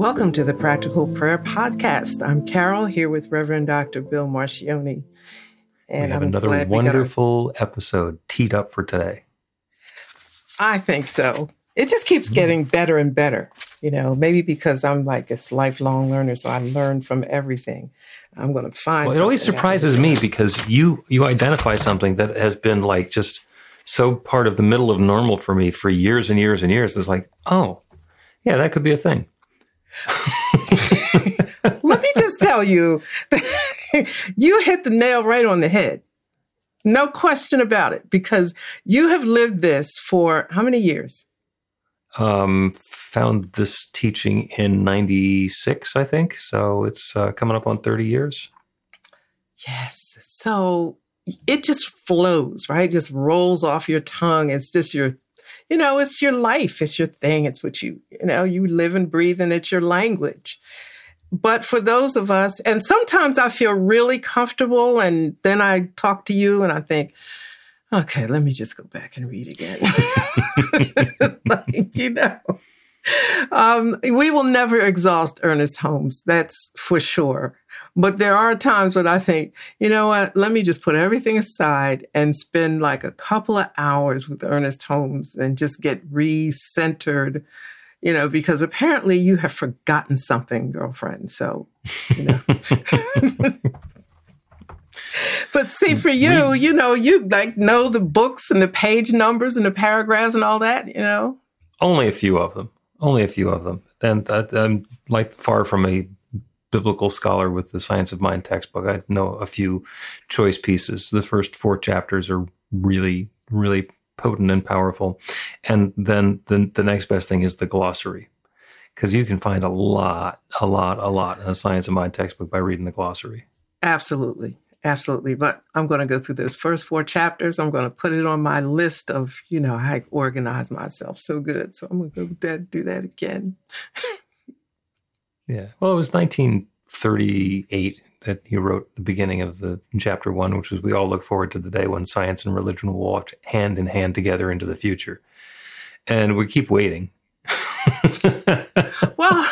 Welcome to the Practical Prayer Podcast. I'm Carol here with Reverend Dr. Bill Marcioni. And we have I'm another glad we got wonderful episode teed up for today. I think so. It just keeps Mm. getting better and better. You know, maybe because I'm like this lifelong learner, so I learn from everything. I'm going to find. Well, it always surprises me because you you identify something that has been like just so part of the middle of normal for me for years and years and years. It's like, oh, yeah, that could be a thing. Let me just tell you, you hit the nail right on the head. No question about it, because you have lived this for how many years? Um, found this teaching in '96, I think. So it's uh, coming up on 30 years. Yes. So it just flows, right? It just rolls off your tongue. It's just your, you know, it's your life. It's your thing. It's what you, you know, you live and breathe and it's your language. But for those of us, and sometimes I feel really comfortable and then I talk to you and I think, okay, let me just go back and read again. like, you know. Um, we will never exhaust Ernest Holmes, that's for sure. But there are times when I think, you know what, let me just put everything aside and spend like a couple of hours with Ernest Holmes and just get re-centered, you know, because apparently you have forgotten something, girlfriend. So, you know. but see, for you, you know, you like know the books and the page numbers and the paragraphs and all that, you know. Only a few of them. Only a few of them. And I'm like far from a biblical scholar with the Science of Mind textbook. I know a few choice pieces. The first four chapters are really, really potent and powerful. And then the, the next best thing is the glossary. Because you can find a lot, a lot, a lot in the Science of Mind textbook by reading the glossary. Absolutely. Absolutely. But I'm going to go through those first four chapters. I'm going to put it on my list of, you know, I organize myself so good. So I'm going to go that, do that again. Yeah. Well, it was 1938 that he wrote the beginning of the chapter one, which was we all look forward to the day when science and religion will walk hand in hand together into the future. And we keep waiting. well,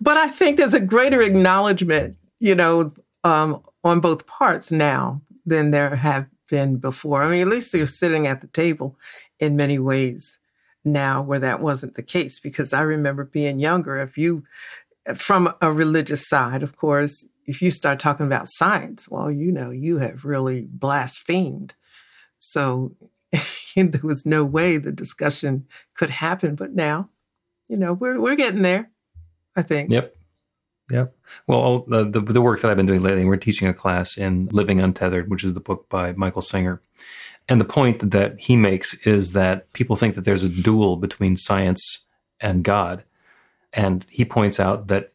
but I think there's a greater acknowledgement, you know, um, on both parts now than there have been before. I mean, at least they're sitting at the table in many ways now where that wasn't the case because I remember being younger. If you, from a religious side, of course, if you start talking about science, well, you know, you have really blasphemed. So there was no way the discussion could happen. But now, you know, we're we're getting there. I think. Yep. Yep. Well, the, uh, the, the work that I've been doing lately, we're teaching a class in Living Untethered, which is the book by Michael Singer. And the point that he makes is that people think that there's a duel between science and God. And he points out that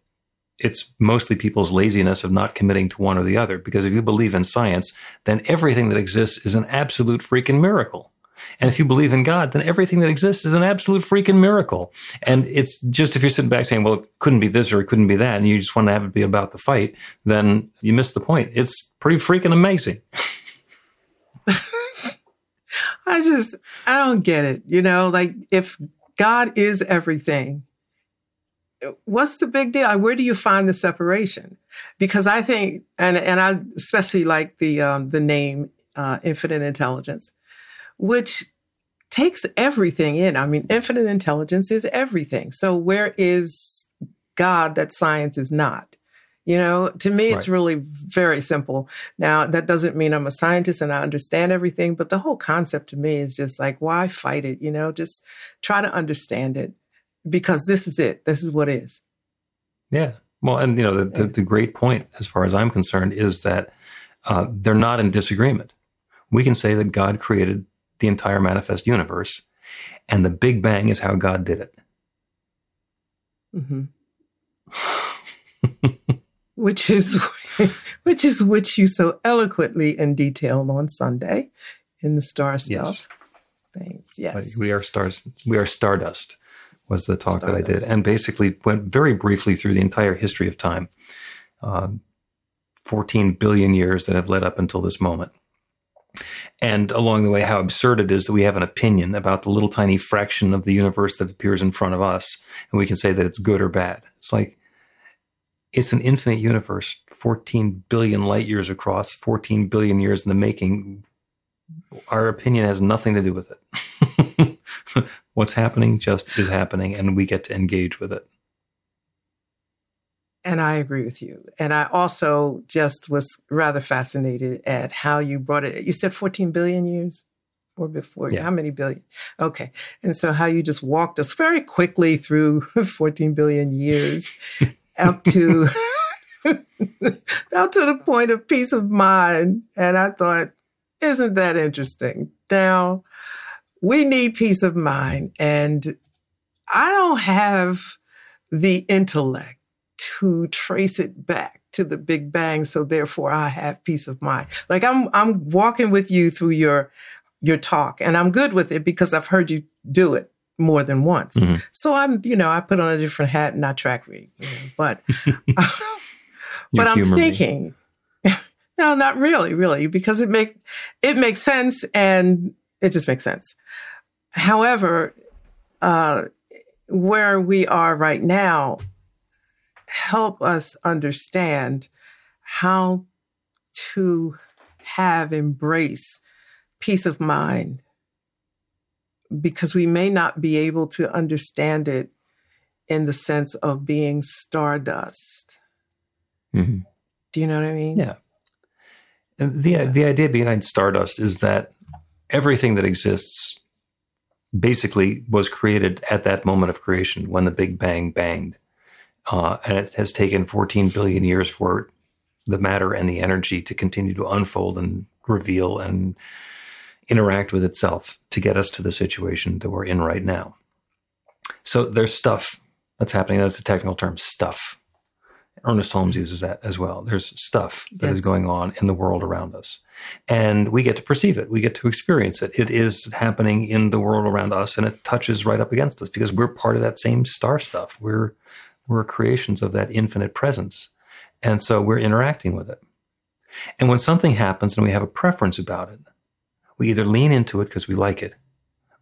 it's mostly people's laziness of not committing to one or the other. Because if you believe in science, then everything that exists is an absolute freaking miracle. And if you believe in God, then everything that exists is an absolute freaking miracle. And it's just if you're sitting back saying, well, it couldn't be this or it couldn't be that, and you just want to have it be about the fight, then you miss the point. It's pretty freaking amazing. I just, I don't get it. You know, like if God is everything, what's the big deal? Where do you find the separation? Because I think, and and I especially like the um, the name uh, infinite intelligence, which takes everything in. I mean, infinite intelligence is everything. So where is God that science is not? You know, to me, it's really very simple. Now, that doesn't mean I'm a scientist and I understand everything, but the whole concept to me is just like, why fight it? You know, just try to understand it because this is it. This is what is. Yeah. Well, and, you know, the, the, the great point, as far as I'm concerned, is that uh, they're not in disagreement. We can say that God created the entire manifest universe, and the Big Bang is how God did it. Mm-hmm. which is which is which you so eloquently and detailed on Sunday in the star stuff. Yes. Thanks. Yes. We are stars. We are stardust was the talk stardust. that I did, and basically went very briefly through the entire history of time, um, 14 billion years that have led up until this moment. And along the way, how absurd it is that we have an opinion about the little tiny fraction of the universe that appears in front of us, and we can say that it's good or bad. It's like it's an infinite universe, 14 billion light years across, 14 billion years in the making. Our opinion has nothing to do with it. What's happening just is happening, and we get to engage with it. And I agree with you. And I also just was rather fascinated at how you brought it. You said 14 billion years or before. Yeah. How many billion? Okay. And so how you just walked us very quickly through 14 billion years up to down to the point of peace of mind. And I thought, isn't that interesting? Now, we need peace of mind. And I don't have the intellect to trace it back to the Big Bang. So therefore I have peace of mind. Like I'm I'm walking with you through your your talk and I'm good with it because I've heard you do it more than once. Mm-hmm. So I'm, you know, I put on a different hat and I track read. You know, but but I'm thinking, no, not really, really, because it make it makes sense and it just makes sense. However, uh, where we are right now, help us understand how to have embrace peace of mind because we may not be able to understand it in the sense of being stardust. Mm-hmm. Do you know what I mean? Yeah. the yeah. the idea behind stardust is that everything that exists basically was created at that moment of creation when the Big Bang banged, uh, and it has taken 14 billion years for the matter and the energy to continue to unfold and reveal and interact with itself to get us to the situation that we're in right now. So there's stuff that's happening. That's the technical term, stuff. Ernest Holmes uses that as well. There's stuff that yes. is going on in the world around us. And we get to perceive it. We get to experience it. It is happening in the world around us and it touches right up against us because we're part of that same star stuff. We're, we're creations of that infinite presence. And so we're interacting with it. And when something happens and we have a preference about it, we either lean into it because we like it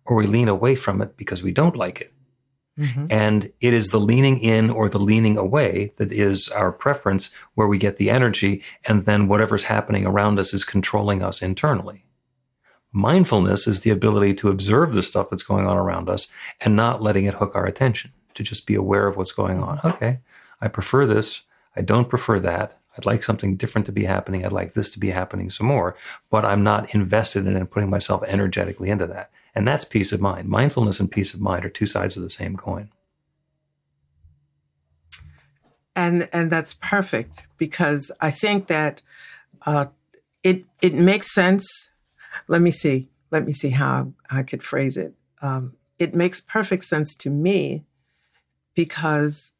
or we lean away from it because we don't like it. Mm-hmm. And it is the leaning in or the leaning away that is our preference where we get the energy, and then whatever's happening around us is controlling us internally. Mindfulness is the ability to observe the stuff that's going on around us and not letting it hook our attention, to just be aware of what's going on. Okay, I prefer this. I don't prefer that. I'd like something different to be happening. I'd like this to be happening some more, but I'm not invested in it putting myself energetically into that. And that's peace of mind. Mindfulness and peace of mind are two sides of the same coin. And and that's perfect because I think that uh, it it makes sense. Let me see. Let me see how I could phrase it. Um, it makes perfect sense to me because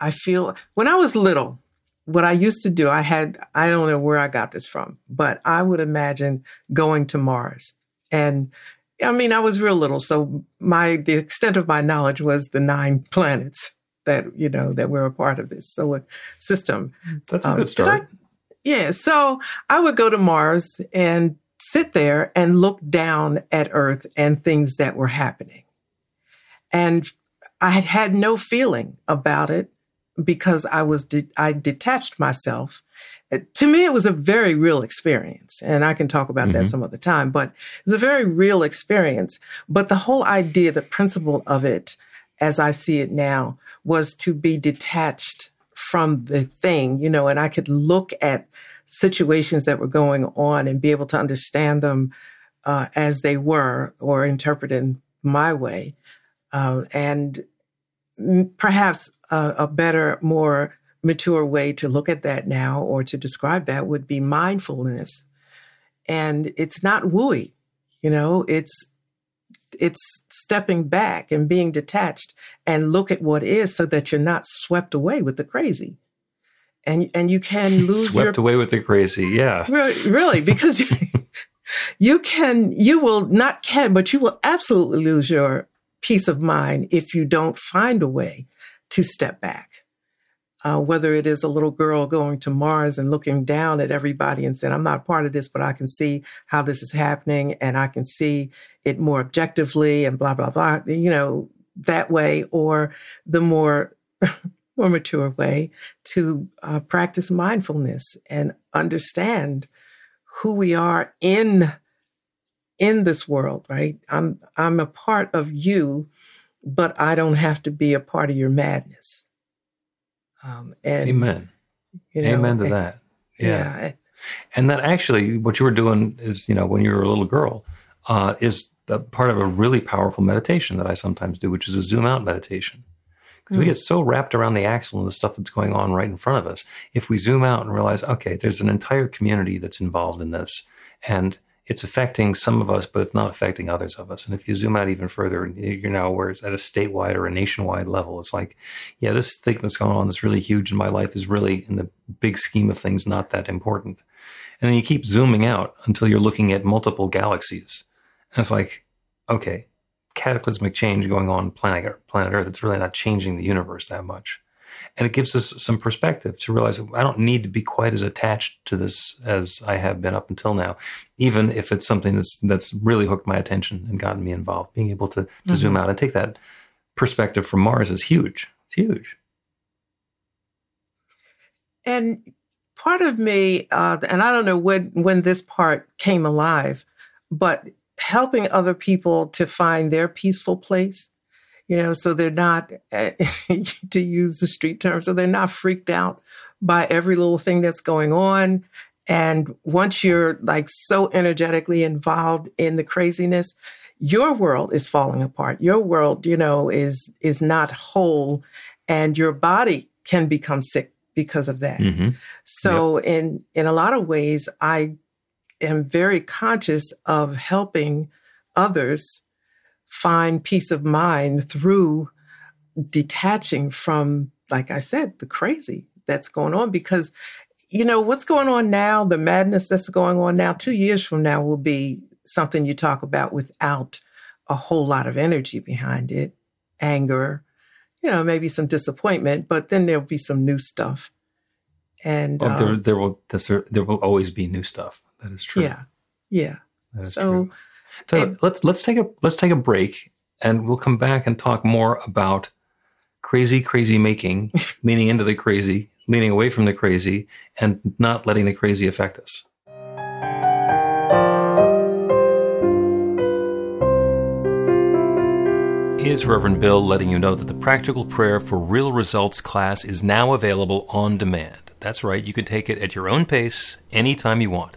I feel when I was little, what I used to do, I had, I don't know where I got this from, but I would imagine going to Mars. And I mean, I was real little. So my, the extent of my knowledge was the nine planets that, you know, that were a part of this solar system. That's a um, good start. I, yeah. So I would go to Mars and sit there and look down at Earth and things that were happening. And I had had no feeling about it because I was, de- I detached myself to me, it was a very real experience. And I can talk about mm-hmm. that some other time, but it was a very real experience. But the whole idea, the principle of it, as I see it now, was to be detached from the thing, you know, and I could look at situations that were going on and be able to understand them uh, as they were or interpret in my way. Uh, and perhaps a, a better, more mature way to look at that now or to describe that would be mindfulness. And it's not wooey, you know, it's it's stepping back and being detached and look at what is so that you're not swept away with the crazy. And and you can lose swept your, away with the crazy, yeah. Really, really because you can you will not can but you will absolutely lose your peace of mind if you don't find a way to step back. Uh, whether it is a little girl going to Mars and looking down at everybody and saying, I'm not part of this, but I can see how this is happening and I can see it more objectively and blah, blah, blah, you know, that way, or the more, more mature way to uh, practice mindfulness and understand who we are in in this world right i'm i'm a part of you but i don't have to be a part of your madness um, and, Amen. You know, Amen to and, that. Yeah. yeah. And that actually, what you were doing is, you know, when you were a little girl, uh, is the part of a really powerful meditation that I sometimes do, which is a zoom out meditation. Because mm. we hmm. get so wrapped around the axle and the stuff that's going on right in front of us. If we zoom out and realize, okay, there's an entire community that's involved in this, and it's affecting some of us, but it's not affecting others of us. And if you zoom out even further, you're now where it's at a statewide or a nationwide level. It's like, yeah, this thing that's going on that's really huge in my life is really, in the big scheme of things, not that important. And then you keep zooming out until you're looking at multiple galaxies. And it's like, okay, cataclysmic change going on planet planet Earth. It's really not changing the universe that much and it gives us some perspective to realize that I don't need to be quite as attached to this as I have been up until now, even if it's something that's that's really hooked my attention and gotten me involved. Being able to to mm-hmm. zoom out and take that perspective from Mars is huge. It's huge. And part of me, uh, and I don't know when when this part came alive, but helping other people to find their peaceful place you know, so they're not, to use the street term, so they're not freaked out by every little thing that's going on. And once you're like so energetically involved in the craziness, your world is falling apart. Your world, you know, is is not whole, and your body can become sick because of that. Mm-hmm. So, yep. in in a lot of ways, I am very conscious of helping others find peace of mind through detaching from, like I said, the crazy that's going on because you know what's going on now the madness that's going on now two years from now will be something you talk about without a whole lot of energy behind it anger you know maybe some disappointment but then there'll be some new stuff. And oh, there, um, there will there will always be new stuff. That is true. Yeah yeah. So true. So and, let's let's take a let's take a break, and we'll come back and talk more about crazy, crazy making, leaning into the crazy, leaning away from the crazy, and not letting the crazy affect us. is Reverend Bill letting you know that the Practical Prayer for Real Results class is now available on demand. That's right, you can take it at your own pace anytime you want.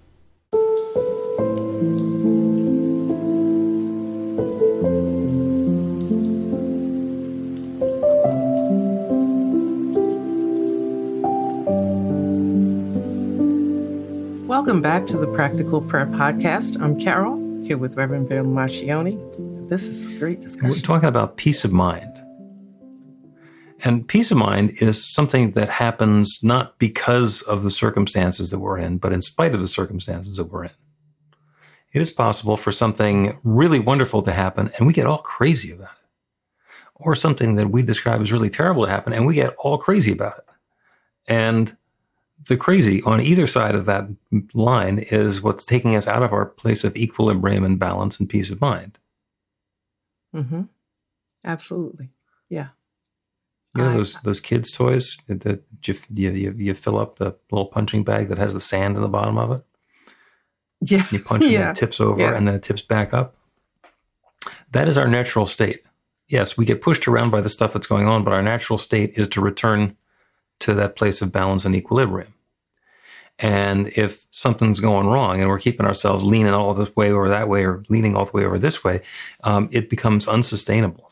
Welcome back to the Practical Prayer Podcast. I'm Carol, here with Reverend Bill Marcioni. This is a great discussion. We're talking about peace of mind. And peace of mind is something that happens not because of the circumstances that we're in, but in spite of the circumstances that we're in. It is possible for something really wonderful to happen and we get all crazy about it. Or something that we describe as really terrible to happen and we get all crazy about it. And the crazy on either side of that line is what's taking us out of our place of equilibrium and balance and peace of mind. Mm-hmm. Absolutely. Yeah. You know those those kids' toys that you, you you fill up the little punching bag that has the sand in the bottom of it. Yeah, you punch yeah. and it tips over, Yeah. and then it tips back up. That is our natural state. Yes, we get pushed around by the stuff that's going on, but our natural state is to return to that place of balance and equilibrium. And if something's going wrong and we're keeping ourselves leaning all this way or that way or leaning all the way over this way, um, it becomes unsustainable.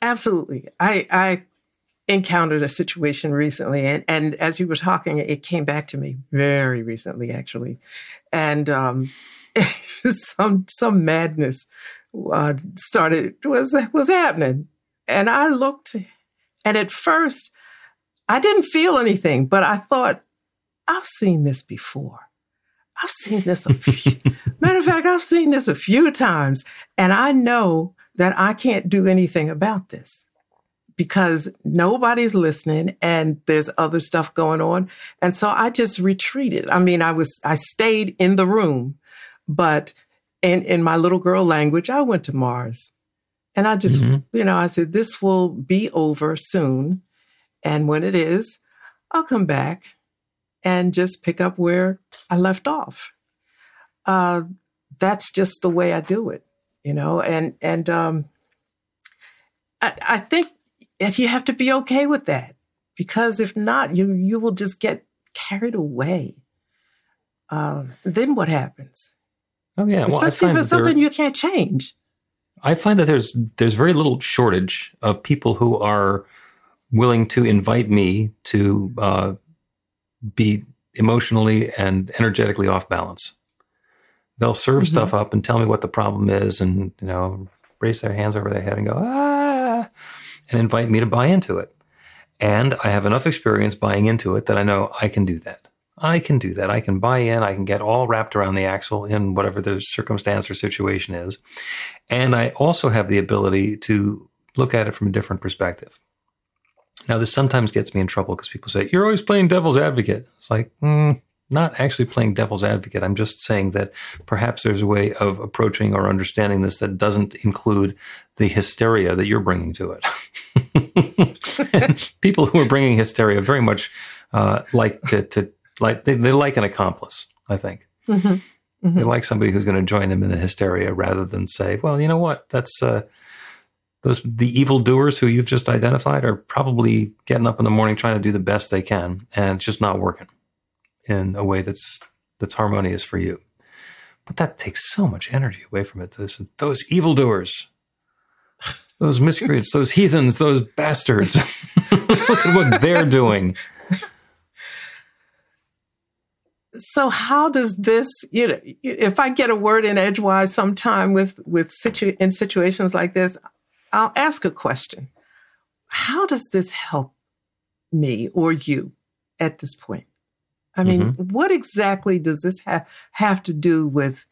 Absolutely. I I encountered a situation recently and, and as you were talking, it came back to me very recently actually. And um some some madness uh, started was was happening. And I looked and at first I didn't feel anything, but I thought, I've seen this before. I've seen this a few matter of fact, I've seen this a few times, and I know that I can't do anything about this because nobody's listening and there's other stuff going on. And so I just retreated. I mean, I was, I stayed in the room, but in, in my little girl language, I went to Mars and I just, Mhm. you know, I said, this will be over soon. And when it is, I'll come back and just pick up where I left off. Uh, that's just the way I do it, you know, and, and, um, I, I think you have to be okay with that because if not, you, you will just get carried away. Um, then what happens? Oh yeah, well, Especially if it's something you can't change. I find that there's there's very little shortage of people who are willing to invite me to uh, be emotionally and energetically off balance. They'll serve Mhm. stuff up and tell me what the problem is, and you know, raise their hands over their head and go ah, and invite me to buy into it. And I have enough experience buying into it that I know I can do that. I can do that. I can buy in. I can get all wrapped around the axle in whatever the circumstance or situation is. And I also have the ability to look at it from a different perspective. Now, this sometimes gets me in trouble because people say, You're always playing devil's advocate. It's like, mm, not actually playing devil's advocate. I'm just saying that perhaps there's a way of approaching or understanding this that doesn't include the hysteria that you're bringing to it. People who are bringing hysteria very much uh, like to, to like they, they like an accomplice. I think Mhm. they like somebody who's going to join them in the hysteria rather than say, well, you know what? That's uh, those the evil doers who you've just identified are probably getting up in the morning trying to do the best they can, and it's just not working in a way that's that's harmonious for you. But that takes so much energy away from it. Those those evildoers, those miscreants, those heathens, those bastards. Look at what they're doing. So how does this, you know, if I get a word in edgewise sometime with with situ in situations like this, I'll ask a question. How does this help me or you at this point? I mean, what exactly does this have have to do with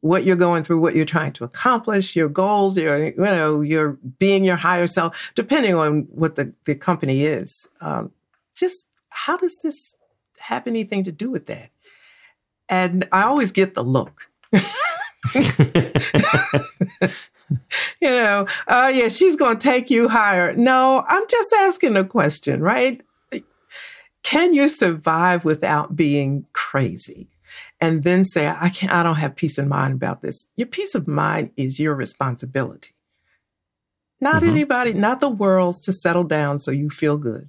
what you're going through, what you're trying to accomplish, your goals, your you know, your being your higher self, depending on what the, the company is. Um, just how does this have anything to do with that? And I always get the look. you know, oh yeah, she's going to take you higher. No, I'm just asking a question, right? Can you survive without being crazy? And then say, I can't, I don't have peace of mind about this. Your peace of mind is your responsibility. Not Mhm. anybody, not the world's to settle down so you feel good.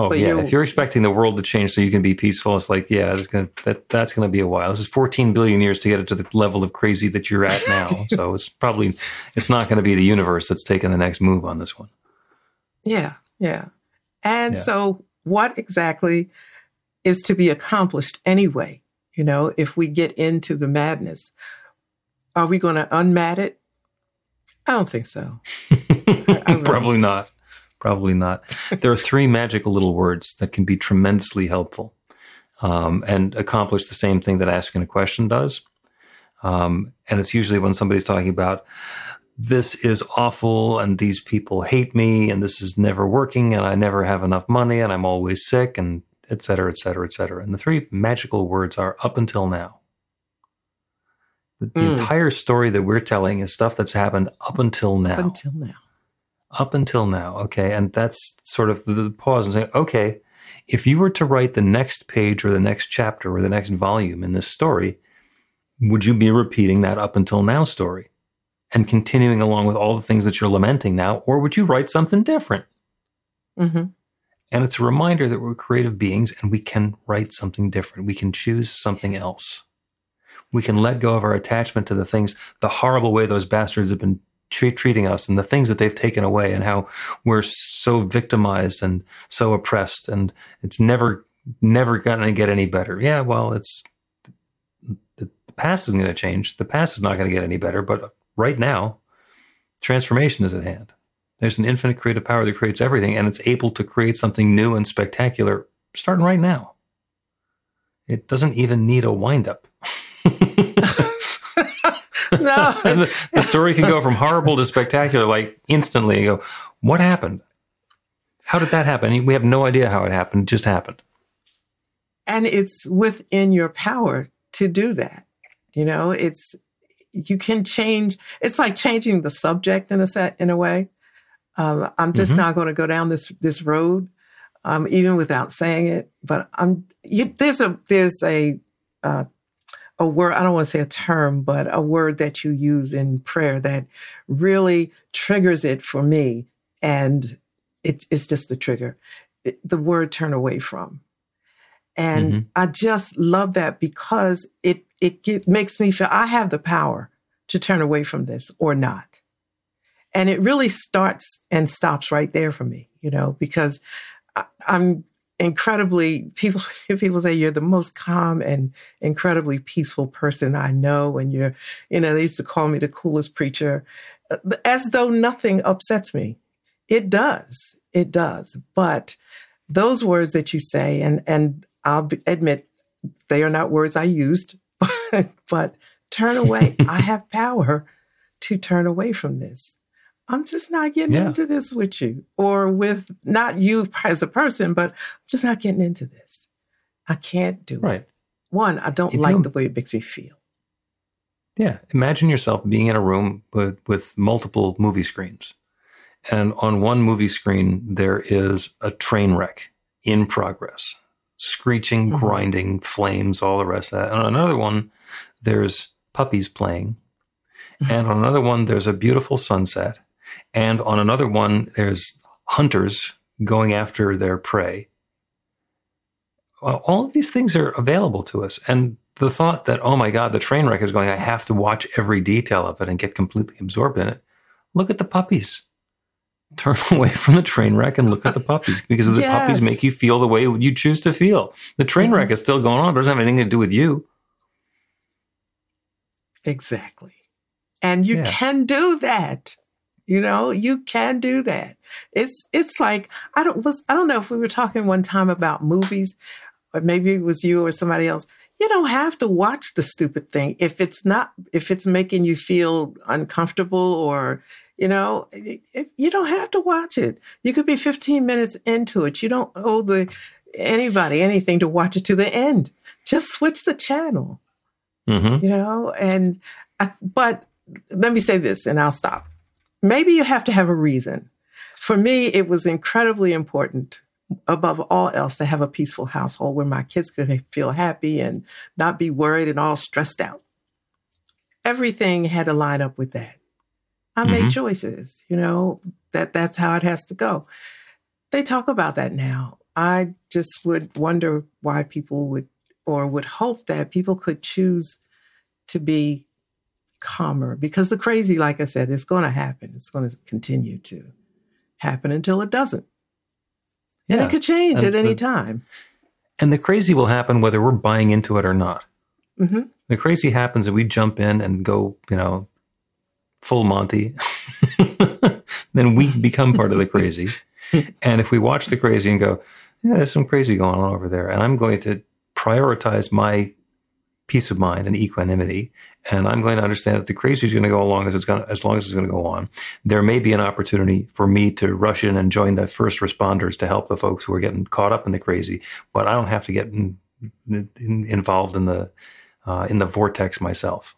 Oh But yeah, you're- if you're expecting the world to change so you can be peaceful, it's like yeah, that's gonna that that's gonna be a while. This is 14 billion years to get it to the level of crazy that you're at now. so it's probably it's not going to be the universe that's taking the next move on this one. Yeah, yeah. And Yeah. so, what exactly is to be accomplished anyway. You know, if we get into the madness, are we going to unmat it? I don't think so. I, I really Probably not. Probably not. There are three magical little words that can be tremendously helpful um, and accomplish the same thing that asking a question does. Um, and it's usually when somebody's talking about, this is awful and these people hate me and this is never working and I never have enough money and I'm always sick and et cetera, et cetera, et cetera. And the three magical words are up until now. The, the mm. entire story that we're telling is stuff that's happened up until now. Up until now. Up until now. Okay. And that's sort of the pause and say, okay, if you were to write the next page or the next chapter or the next volume in this story, would you be repeating that up until now story and continuing along with all the things that you're lamenting now? Or would you write something different? Mm-hmm. And it's a reminder that we're creative beings and we can write something different. We can choose something else. We can let go of our attachment to the things, the horrible way those bastards have been treat, treating us and the things that they've taken away and how we're so victimized and so oppressed and it's never, never going to get any better. Yeah, well, it's the, the past isn't going to change. The past is not going to get any better, but right now, transformation is at hand. There's an infinite creative power that creates everything, and it's able to create something new and spectacular starting right now. It doesn't even need a windup. no. the, the, story can go from horrible to spectacular, like instantly. You go, what happened? How did that happen? We have no idea how it happened. It just happened. And it's within your power to do that. You know, it's you can change. It's like changing the subject in a set in a way. Um, I'm just mm-hmm. not going to go down this this road, um, even without saying it. But I'm you, there's a there's a uh, a word I don't want to say a term, but a word that you use in prayer that really triggers it for me, and it, it's just the trigger. It, the word turn away from, and mm-hmm. I just love that because it it get, makes me feel I have the power to turn away from this or not. And it really starts and stops right there for me, you know, because I, I'm incredibly people people say you're the most calm and incredibly peaceful person I know and you're you know they used to call me the coolest preacher. Uh, as though nothing upsets me. It does. It does. But those words that you say and and I'll admit they are not words I used but, but turn away. I have power to turn away from this I'm just not getting yeah. into this with you or with not you as a person, but I'm just not getting into this. I can't do right. it. One, I don't if like the way it makes me feel. Yeah. Imagine yourself being in a room with, with multiple movie screens. And on one movie screen, there is a train wreck in progress, screeching, mm-hmm. grinding, flames, all the rest of that. And on another one, there's puppies playing. Mm-hmm. And on another one, there's a beautiful sunset and on another one, there's hunters going after their prey. All of these things are available to us. And the thought that, oh my God, the train wreck is going, I have to watch every detail of it and get completely absorbed in it. Look at the puppies. Turn away from the train wreck and look at the puppies because the yes. puppies make you feel the way you choose to feel. The train mm-hmm. wreck is still going on, it doesn't have anything to do with you. Exactly. And you yeah. can do that. You know, you can do that. It's it's like I don't was I don't know if we were talking one time about movies, or maybe it was you or somebody else. You don't have to watch the stupid thing if it's not if it's making you feel uncomfortable or you know it, you don't have to watch it. You could be 15 minutes into it. You don't owe the anybody anything to watch it to the end. Just switch the channel. Mm-hmm. You know, and I, but let me say this, and I'll stop Maybe you have to have a reason. For me, it was incredibly important above all else to have a peaceful household where my kids could feel happy and not be worried and all stressed out. Everything had to line up with that. I mm-hmm. made choices, you know, that that's how it has to go. They talk about that now. I just would wonder why people would or would hope that people could choose to be calmer because the crazy, like I said, is going to happen. It's going to continue to happen until it doesn't. And yeah. it could change and at any time. And the crazy will happen whether we're buying into it or not. Mm-hmm. The crazy happens and we jump in and go, you know, full Monty. then we become part of the crazy. and if we watch the crazy and go, yeah, there's some crazy going on over there, and I'm going to prioritize my peace of mind and equanimity, and I'm going to understand that the crazy is going to go along as it's going to, as long as it's going to go on. There may be an opportunity for me to rush in and join the first responders to help the folks who are getting caught up in the crazy, but I don't have to get in, in, involved in the uh, in the vortex myself.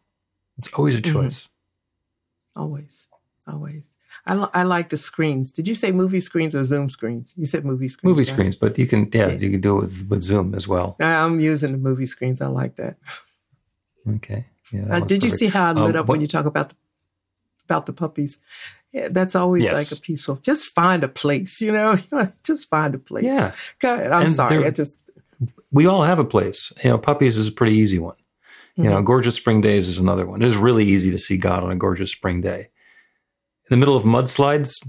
It's always a Mm-hmm. choice. Always, always. I, li- I like the screens. Did you say movie screens or Zoom screens? You said movie screens. Movie right? screens, but you can yeah, Yeah. you can do it with, with Zoom as well. I'm using the movie screens. I like that. Okay. Yeah. Uh, did you see how I lit Um, up when you talk about the, about the puppies? Yeah, that's always Yes. like a peaceful. Just find a place, you know. just find a place. Yeah. Go ahead. I'm And sorry. I just we all have a place. You know, puppies is a pretty easy one. You Mm-hmm. know, gorgeous spring days is another one. It is really easy to see God on a gorgeous spring day. In the middle of mudslides,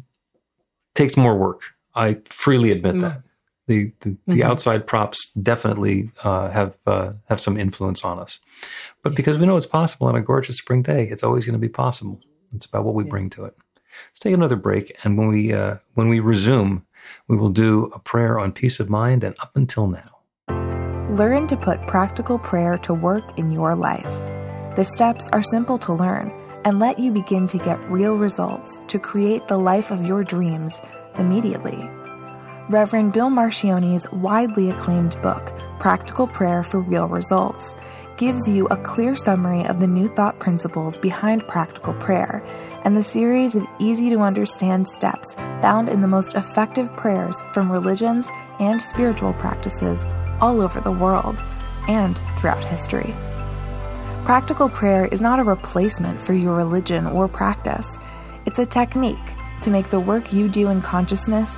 takes more work. I freely admit Mm. that. The the, the Mhm. outside props definitely uh, have uh, have some influence on us, but because we know it's possible on a gorgeous spring day, it's always going to be possible. It's about what we bring to it. Let's take another break, and when we uh, when we resume, we will do a prayer on peace of mind and up until now. Learn to put practical prayer to work in your life. The steps are simple to learn and let you begin to get real results to create the life of your dreams immediately. Reverend Bill Marcioni's widely acclaimed book, Practical Prayer for Real Results, gives you a clear summary of the new thought principles behind practical prayer and the series of easy to understand steps found in the most effective prayers from religions and spiritual practices all over the world and throughout history. Practical prayer is not a replacement for your religion or practice. It's a technique to make the work you do in consciousness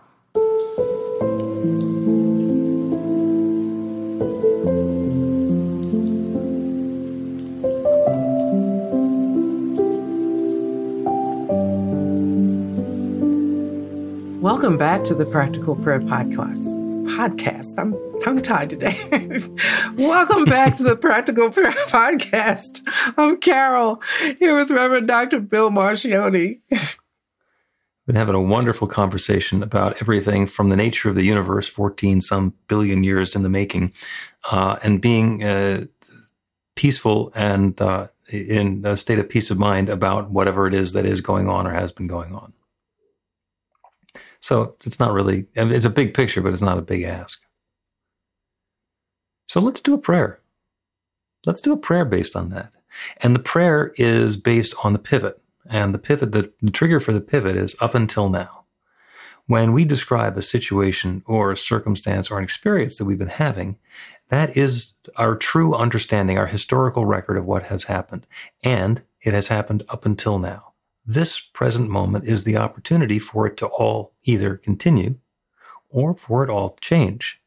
welcome back to the Practical Prayer Podcast. Podcast. I'm tongue tied today. welcome back to the Practical Prayer Podcast. I'm Carol here with Reverend Dr. Bill Marcioni. been having a wonderful conversation about everything from the nature of the universe, 14 some billion years in the making, uh, and being uh, peaceful and uh, in a state of peace of mind about whatever it is that is going on or has been going on. So it's not really, it's a big picture, but it's not a big ask. So let's do a prayer. Let's do a prayer based on that. And the prayer is based on the pivot. And the pivot, the, the trigger for the pivot is up until now. When we describe a situation or a circumstance or an experience that we've been having, that is our true understanding, our historical record of what has happened. And it has happened up until now. This present moment is the opportunity for it to all either continue or for it all change.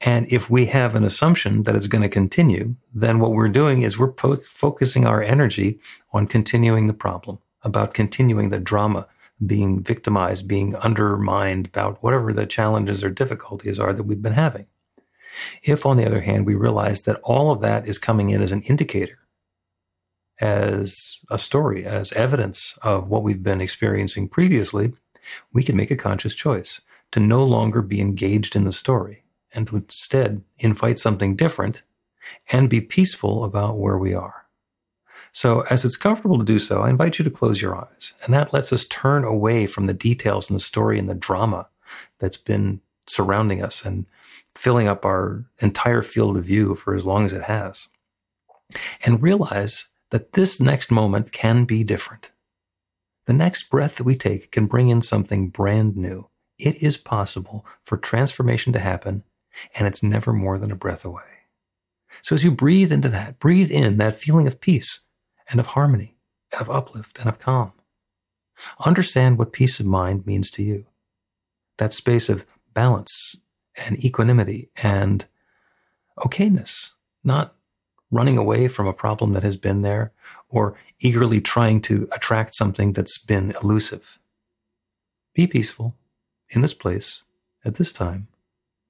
And if we have an assumption that it's going to continue, then what we're doing is we're po- focusing our energy on continuing the problem, about continuing the drama, being victimized, being undermined, about whatever the challenges or difficulties are that we've been having. If, on the other hand, we realize that all of that is coming in as an indicator, as a story, as evidence of what we've been experiencing previously, we can make a conscious choice to no longer be engaged in the story and to instead invite something different and be peaceful about where we are. So, as it's comfortable to do so, I invite you to close your eyes. And that lets us turn away from the details in the story and the drama that's been surrounding us and filling up our entire field of view for as long as it has. And realize that this next moment can be different. The next breath that we take can bring in something brand new. It is possible for transformation to happen, and it's never more than a breath away. So as you breathe into that, breathe in that feeling of peace and of harmony and of uplift and of calm. Understand what peace of mind means to you. That space of balance and equanimity and okayness, not running away from a problem that has been there or eagerly trying to attract something that's been elusive. Be peaceful in this place at this time,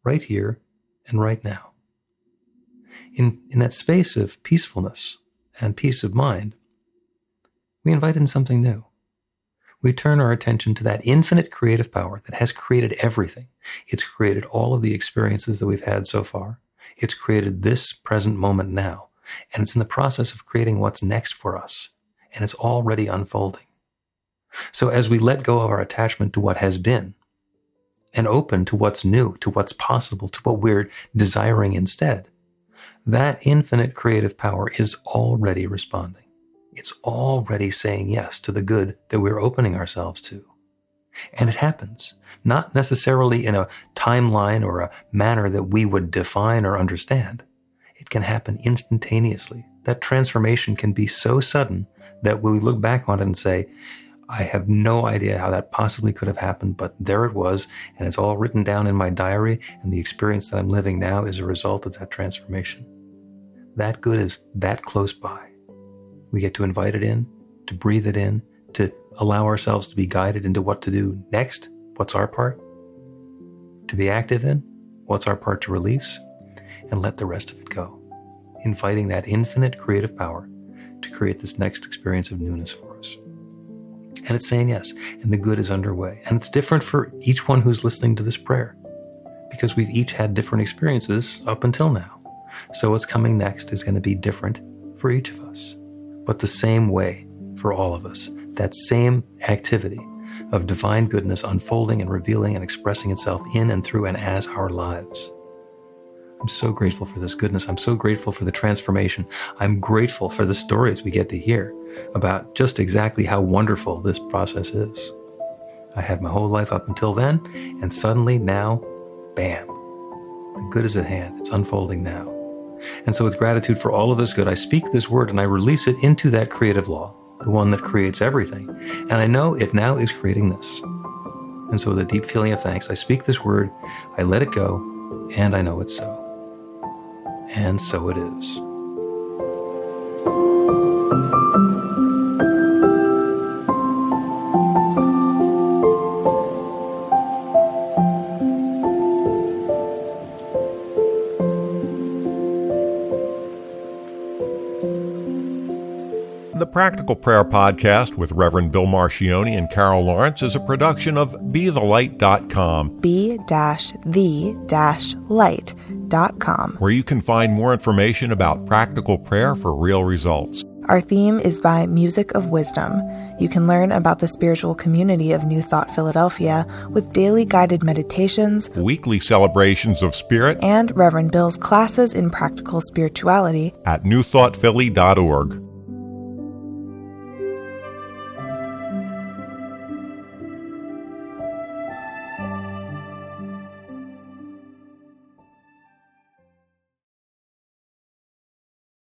right here and right now. In, in that space of peacefulness and peace of mind, we invite in something new. We turn our attention to that infinite creative power that has created everything. It's created all of the experiences that we've had so far. It's created this present moment now. And it's in the process of creating what's next for us. And it's already unfolding. So as we let go of our attachment to what has been and open to what's new, to what's possible, to what we're desiring instead, that infinite creative power is already responding. It's already saying yes to the good that we're opening ourselves to. And it happens, not necessarily in a timeline or a manner that we would define or understand. It can happen instantaneously. That transformation can be so sudden that we look back on it and say, I have no idea how that possibly could have happened, but there it was, and it's all written down in my diary, and the experience that I'm living now is a result of that transformation. That good is that close by. We get to invite it in, to breathe it in, to allow ourselves to be guided into what to do next. What's our part? To be active in? What's our part to release? And let the rest of it go. Inviting that infinite creative power to create this next experience of newness for us. And it's saying yes, and the good is underway. And it's different for each one who's listening to this prayer because we've each had different experiences up until now. So what's coming next is going to be different for each of us, but the same way for all of us. That same activity of divine goodness unfolding and revealing and expressing itself in and through and as our lives. I'm so grateful for this goodness. I'm so grateful for the transformation. I'm grateful for the stories we get to hear about just exactly how wonderful this process is. I had my whole life up until then, and suddenly now, bam, the good is at hand. It's unfolding now. And so, with gratitude for all of this good, I speak this word and I release it into that creative law, the one that creates everything. And I know it now is creating this. And so, with a deep feeling of thanks, I speak this word, I let it go, and I know it's so. And so it is. The Practical Prayer Podcast with Reverend Bill Marcioni and Carol Lawrence is a production of be-the-light.com. Where you can find more information about practical prayer for real results. Our theme is by Music of Wisdom. You can learn about the spiritual community of New Thought Philadelphia with daily guided meditations, weekly celebrations of spirit, and Reverend Bill's classes in practical spirituality at newthoughtphilly.org.